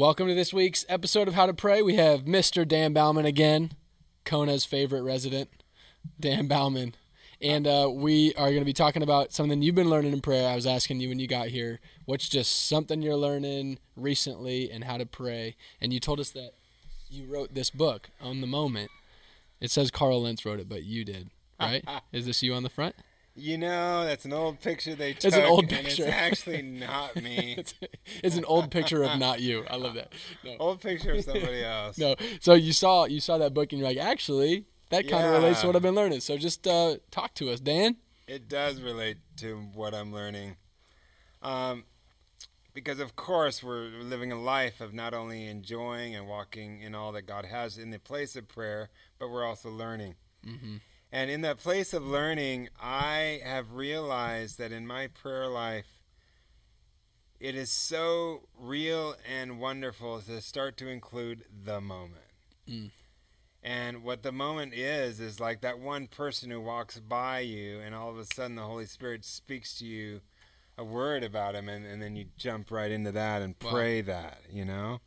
Welcome to this week's episode of How to Pray. We have Mr. Dan Baumann again, Kona's favorite resident, Dan Baumann. And uh, we are going to be talking about something you've been learning in prayer. I was asking you when you got here, what's just something you're learning recently and how to pray. And you told us that you wrote this book on the moment. It says Carl Lentz wrote it, but you did, right? Is this you on the front? You know, that's an old picture they took. It's an old and picture. it's actually not me. it's, it's an old picture of not you. I love that. No. old picture of somebody else. No. So you saw you saw that book and you're like, actually, that kind of relates to what I've been learning. So just uh, talk to us, Dan. It does relate to what I'm learning. Um, because, of course, we're living a life of not only enjoying and walking in all that God has in the place of prayer, but we're also learning. Mm-hmm. And in that place of learning, I have realized that in my prayer life, it is so real and wonderful to start to include the moment. Mm. And what the moment is, is like that one person who walks by you, and all of a sudden the Holy Spirit speaks to you a word about him, and, and then you jump right into that and Wow. pray that, you know?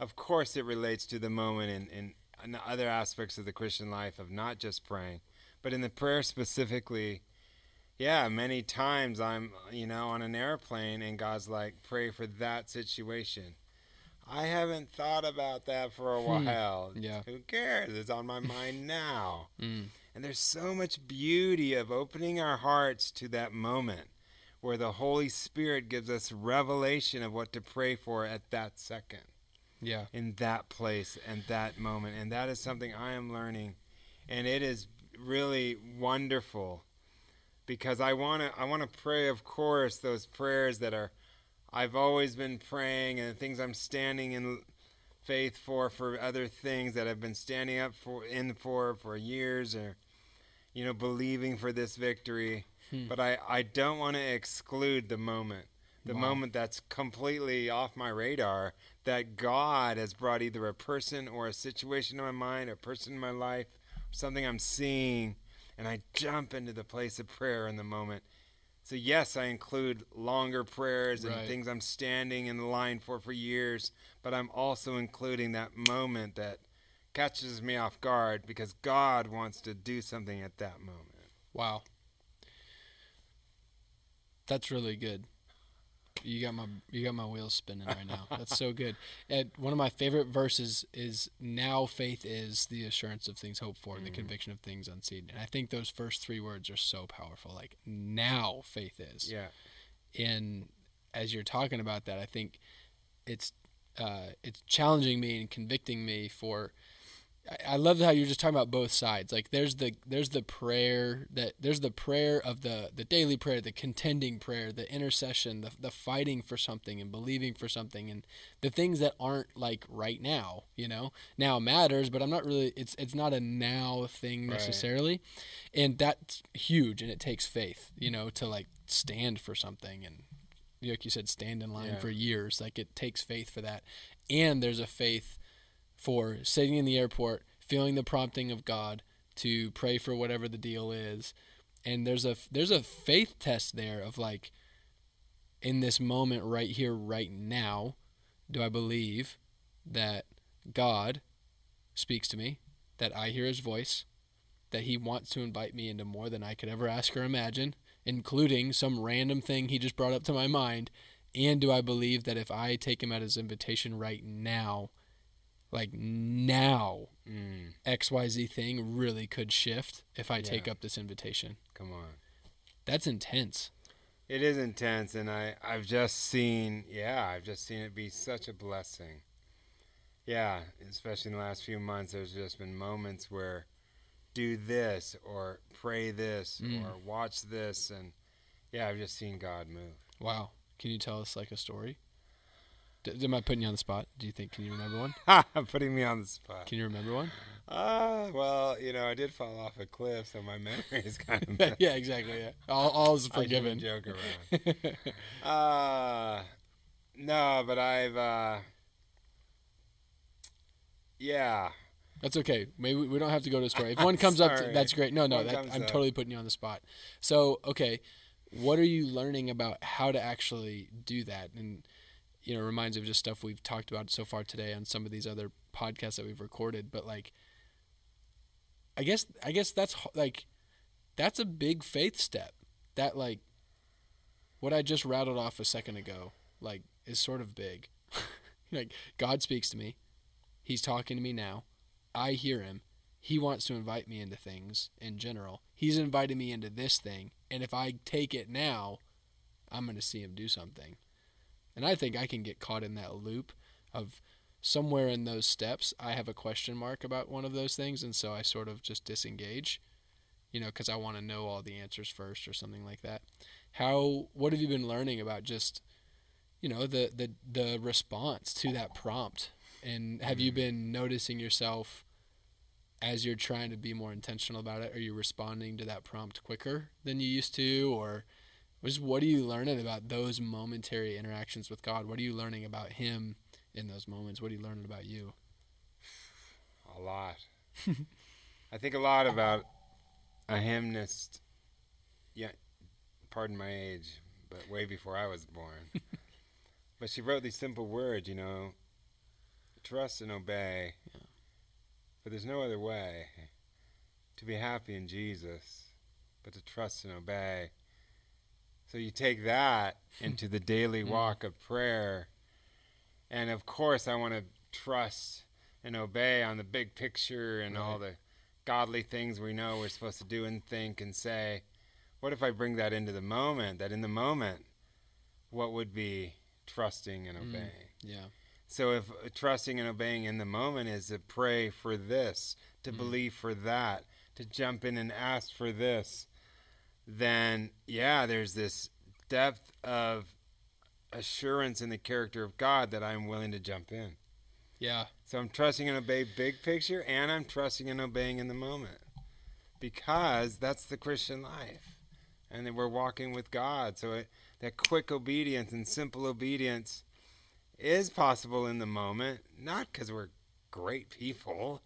Of course, it relates to the moment in, in, in other aspects of the Christian life of not just praying, but in the prayer specifically. Yeah, many times I'm, you know, on an airplane and God's like, pray for that situation. I haven't thought about that for a Hmm. while. Yeah. Who cares? It's on my mind now. Mm. And there's so much beauty of opening our hearts to that moment where the Holy Spirit gives us revelation of what to pray for at that second, Yeah. in that place, and that moment. And that is something I am learning. And it is really wonderful because I want to I want to pray of course those prayers that are I've always been praying and the things I'm standing in faith for for other things that I've been standing up for in for for years or you know believing for this victory Hmm. but I I don't want to exclude the moment the Wow. moment that's completely off my radar that God has brought either a person or a situation in my mind a person in my life something I'm seeing and I jump into the place of prayer in the moment so yes, I include longer prayers and Right. things I'm standing in the line for for years, but I'm also including that moment that catches me off guard because God wants to do something at that moment. Wow. That's really good. You got my you got my wheels spinning right now. That's so good. And one of my favorite verses is now faith is the assurance of things hoped for, the Mhm. conviction of things unseen. And I think those first three words are so powerful. Like now faith is. Yeah. and as you're talking about that, I think it's uh, it's challenging me and convicting me for. I- love how you're just talking about both sides. Like there's the there's the prayer that there's the prayer of the the daily prayer, the contending prayer, the intercession, the the fighting for something and believing for something, and the things that aren't like right now. You know, now matters, but I'm not really. It's it's not a now thing Right. necessarily, and that's huge, and it takes faith. You know, to like stand for something and like you said, stand in line Yeah. for years. Like it takes faith for that. And there's a faith for sitting in the airport, feeling the prompting of God to pray for whatever the deal is. And there's a there's a faith test there of like in this moment right here right now, do I believe that God speaks to me, that I hear his voice, that he wants to invite me into more than I could ever ask or imagine, including some random thing he just brought up to my mind? And do I believe that if I take him at his invitation right now, like now, Mm, XYZ thing really could shift if I take up this invitation? come on. That's intense. It is intense and I I've just seen yeah, I've just seen it be such a blessing. Yeah, especially in the last few months there's just been moments where do this or pray this Mm. or watch this and yeah, I've just seen God move. Wow. Can you tell us like a story? D- am I putting you on the spot? Do you think? Can you remember one? I'm Putting me on the spot. Can you remember one? Ah, well, you know, I did fall off a cliff, so my memory is kind of bad. yeah, exactly. Yeah, all, all is I forgiven. joke around. Uh, no, but I've, uh, yeah. That's okay. Maybe we don't have to go to a story. If one comes up, that's great. No, no, that, I'm up. totally putting you on the spot. So, okay, what are you learning about how to actually do that? And you know reminds me of just stuff we've talked about so far today on some of these other podcasts that we've recorded. But like, I guess I guess that's like that's a big faith step. That like what I just rattled off a second ago, like is sort of big. like God speaks to me. He's talking to me now. I hear him. He wants to invite me into things in general. He's invited me into this thing, and if I take it now, I'm going to see him do something. And I think I can get caught in that loop of somewhere in those steps, I have a question mark about one of those things, and so I sort of just disengage, you know, because I want to know all the answers first or something like that. How? What have you been learning about just, you know, the the the response to that prompt, and have you mm. been noticing yourself? As you're trying to be more intentional about it, are you responding to that prompt quicker than you used to, or just what are you learning about those momentary interactions with God? What are you learning about Him in those moments? What are you learning about you? A lot. I think a lot about a hymnist. Yeah, pardon my age, but way before I was born. but she wrote these simple words, you know, trust and obey. Yeah. For there's no other way to be happy in Jesus but to trust and obey. So you take that into the daily Mm. walk of prayer. And of course, I want to trust and obey on the big picture and all the godly things we know we're supposed to do and think and say. What if I bring that into the moment? That in the moment, what would be trusting and Mm. obeying? Yeah. So if trusting and obeying in the moment is to pray for this, to Mm. believe for that, to jump in and ask for this, then yeah, there's this depth of assurance in the character of God that I'm willing to jump in. Yeah. So I'm trusting and obey big picture and I'm trusting and obeying in the moment. Because that's the Christian life. And that we're walking with God. So it, that quick obedience and simple obedience is possible in the moment, not because we're great people.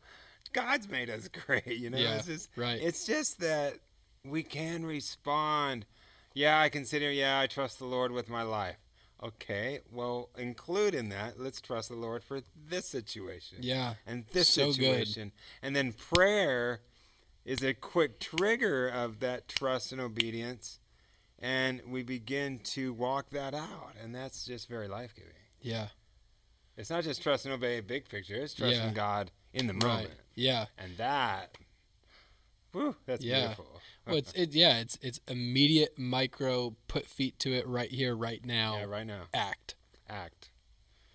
God's made us great, you know. Yeah, It's just right. it's just that we can respond. Yeah, I consider, yeah, I trust the Lord with my life. Okay, well, include in that, let's trust the Lord for this situation Yeah. and this So good. situation. And then prayer is a quick trigger of that trust and obedience. And we begin to walk that out. And that's just very life giving. Yeah. It's not just trust and obey big picture, it's trusting Yeah. God in the moment. Right. moment. Yeah. And that, whew, that's Yeah. beautiful. Well, it's it. Yeah. It's it's immediate micro. Put feet to it right here, right now. yeah, right now. Act. Act.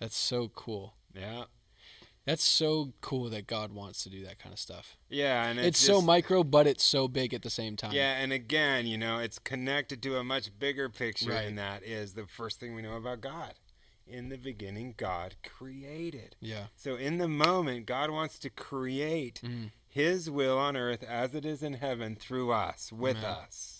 That's so cool. Yeah. That's so cool that God wants to do that kind of stuff. Yeah, and It's, it's, so micro, but it's so big at the same time. Yeah, and again, you know, it's connected to a much bigger picture, Right. and that is the first thing we know about God. In the beginning, God created. Yeah. So, in the moment, God wants to create Mhm. His will on earth as it is in heaven through us, with Amen. us.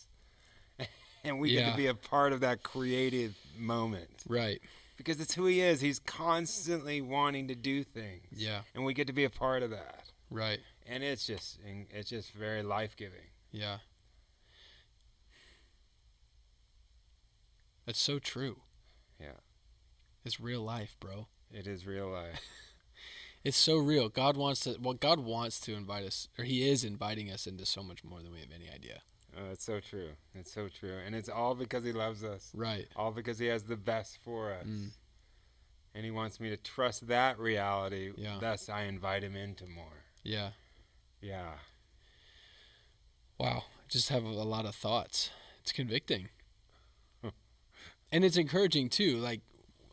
And we get to be a part of that creative moment Right. because it's who He is. He's constantly wanting to do things. Yeah. And we get to be a part of that. Right. And it's just, it's just very life giving. Yeah. That's so true. Yeah. It's real life, bro. It is real life. It's so real. God wants to well God wants to invite us or he is inviting us into so much more than we have any idea. Oh, it's so true. It's so true. And it's all because he loves us. Right. All because he has the best for us. Mm. And he wants me to trust that reality. Yeah. Thus, I invite him into more. Yeah. Yeah. Wow. I just have a lot of thoughts. It's convicting. and it's encouraging too. Like,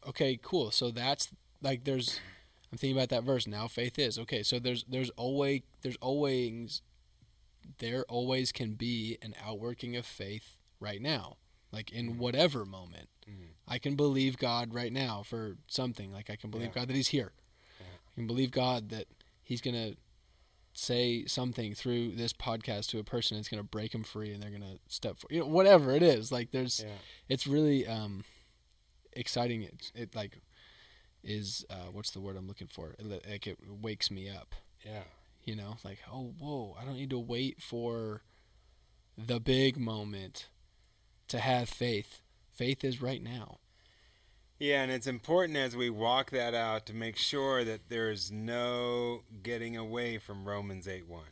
okay, cool. So that's like there's I'm thinking about that verse. Now faith is. Okay, so there's there's always there's always there always can be an outworking of faith right now. Like in whatever moment. Mhm. I can believe God right now for something. Like I can believe Yeah. God that He's here. Yeah. I can believe God that He's gonna say something through this podcast to a person that's gonna break them free and they're gonna step for you know whatever it is. Like there's Yeah. it's really um exciting. It, it like is uh, what's the word I'm looking for? Like it wakes me up. Yeah. You know, like oh whoa, I don't need to wait for the big moment to have faith. Faith is right now. Yeah, and it's important as we walk that out to make sure that there is no getting away from Romans 8 1.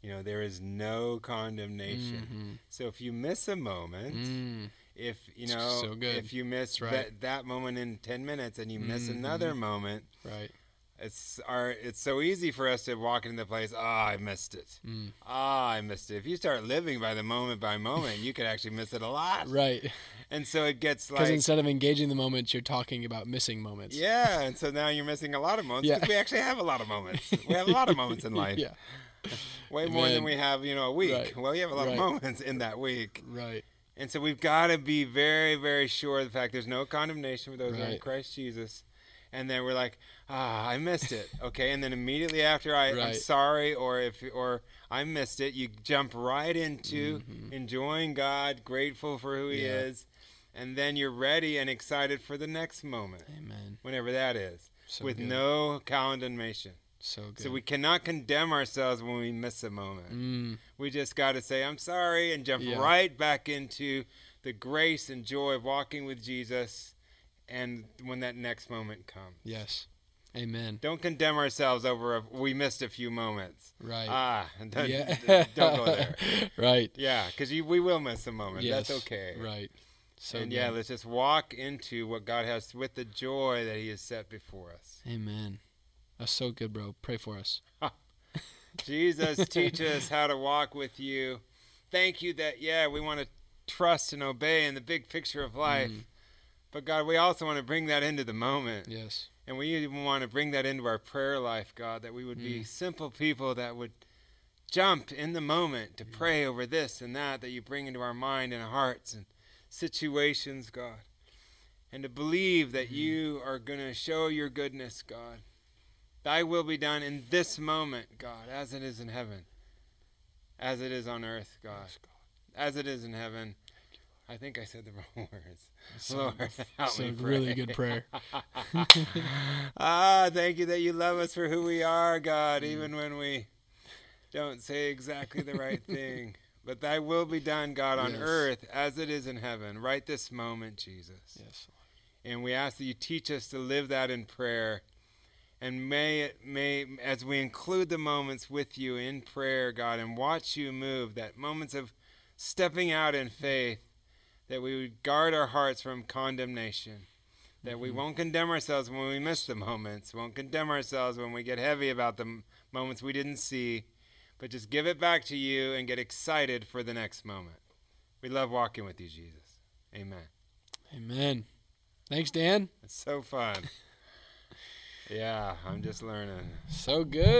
You know, there is no condemnation. Mhm. So if you miss a moment, Mm. If you know, so if you miss right. that, that moment in 10 minutes and you miss Mhm. another moment, Right. it's our it's so easy for us to walk into the place, ah, I missed it. Mm. Ah, I missed it. If you start living by the moment by moment, you could actually miss it a lot. Right. And so it gets Because instead of engaging the moments, you're talking about missing moments. Yeah, and so now you're missing a lot of moments Yeah. because we actually have a lot of moments. We have a lot of moments in life. yeah. Way more than we have, you know, a week. Right. Well, you have a lot Right. of moments in that week. Right. And so we've got to be very, very sure of the fact there's no condemnation for those who are in Christ Jesus. And then we're like, ah, I missed it. Okay, and then immediately after I, I'm Right. sorry, or if or I missed it, you jump right into Mhm. enjoying God, grateful for who He Yeah. is, and then you're ready and excited for the next moment, Amen. whenever that is, So with good. no condemnation. So good. So we cannot condemn ourselves when we miss a moment. Mm. We just got to say, I'm sorry, and jump Yeah. right back into the grace and joy of walking with Jesus. And when that next moment comes, Yes. Amen. don't condemn ourselves over a, we missed a few moments. Right. Ah, don't, yeah. don't go there. right. Yeah, because we will miss a moment. Yes. That's okay. Right. So and good. yeah, let's just walk into what God has with the joy that He has set before us. Amen. That's so good, bro. Pray for us. Jesus, teach us how to walk with you. Thank you that, yeah, we want to trust and obey in the big picture of life. Mm. But God, we also want to bring that into the moment. Yes. And we even want to bring that into our prayer life, God, that we would be Mm. simple people that would jump in the moment to pray over this and that that you bring into our mind and our hearts and situations, God. And to believe that Mm-hmm. you are going to show your goodness, God. Thy will be done in this moment, God, as it is in heaven, as it is on earth, God, as it is in heaven. I think I said the wrong words. So, Lord, help so me really good prayer. ah, thank you that you love us for who we are, God, Mm. even when we don't say exactly the right thing. But thy will be done, God, on Yes. earth as it is in heaven, right this moment, Jesus. Yes. Lord. And we ask that you teach us to live that in prayer. And may it may as we include the moments with you in prayer, God, and watch you move, that moments of stepping out in faith, that we would guard our hearts from condemnation. That we Mhm. won't condemn ourselves when we miss the moments, won't condemn ourselves when we get heavy about the m- moments we didn't see, but just give it back to you and get excited for the next moment. We love walking with you, Jesus. Amen. Amen. Thanks, Dan. It's so fun. yeah, I'm just learning. So good.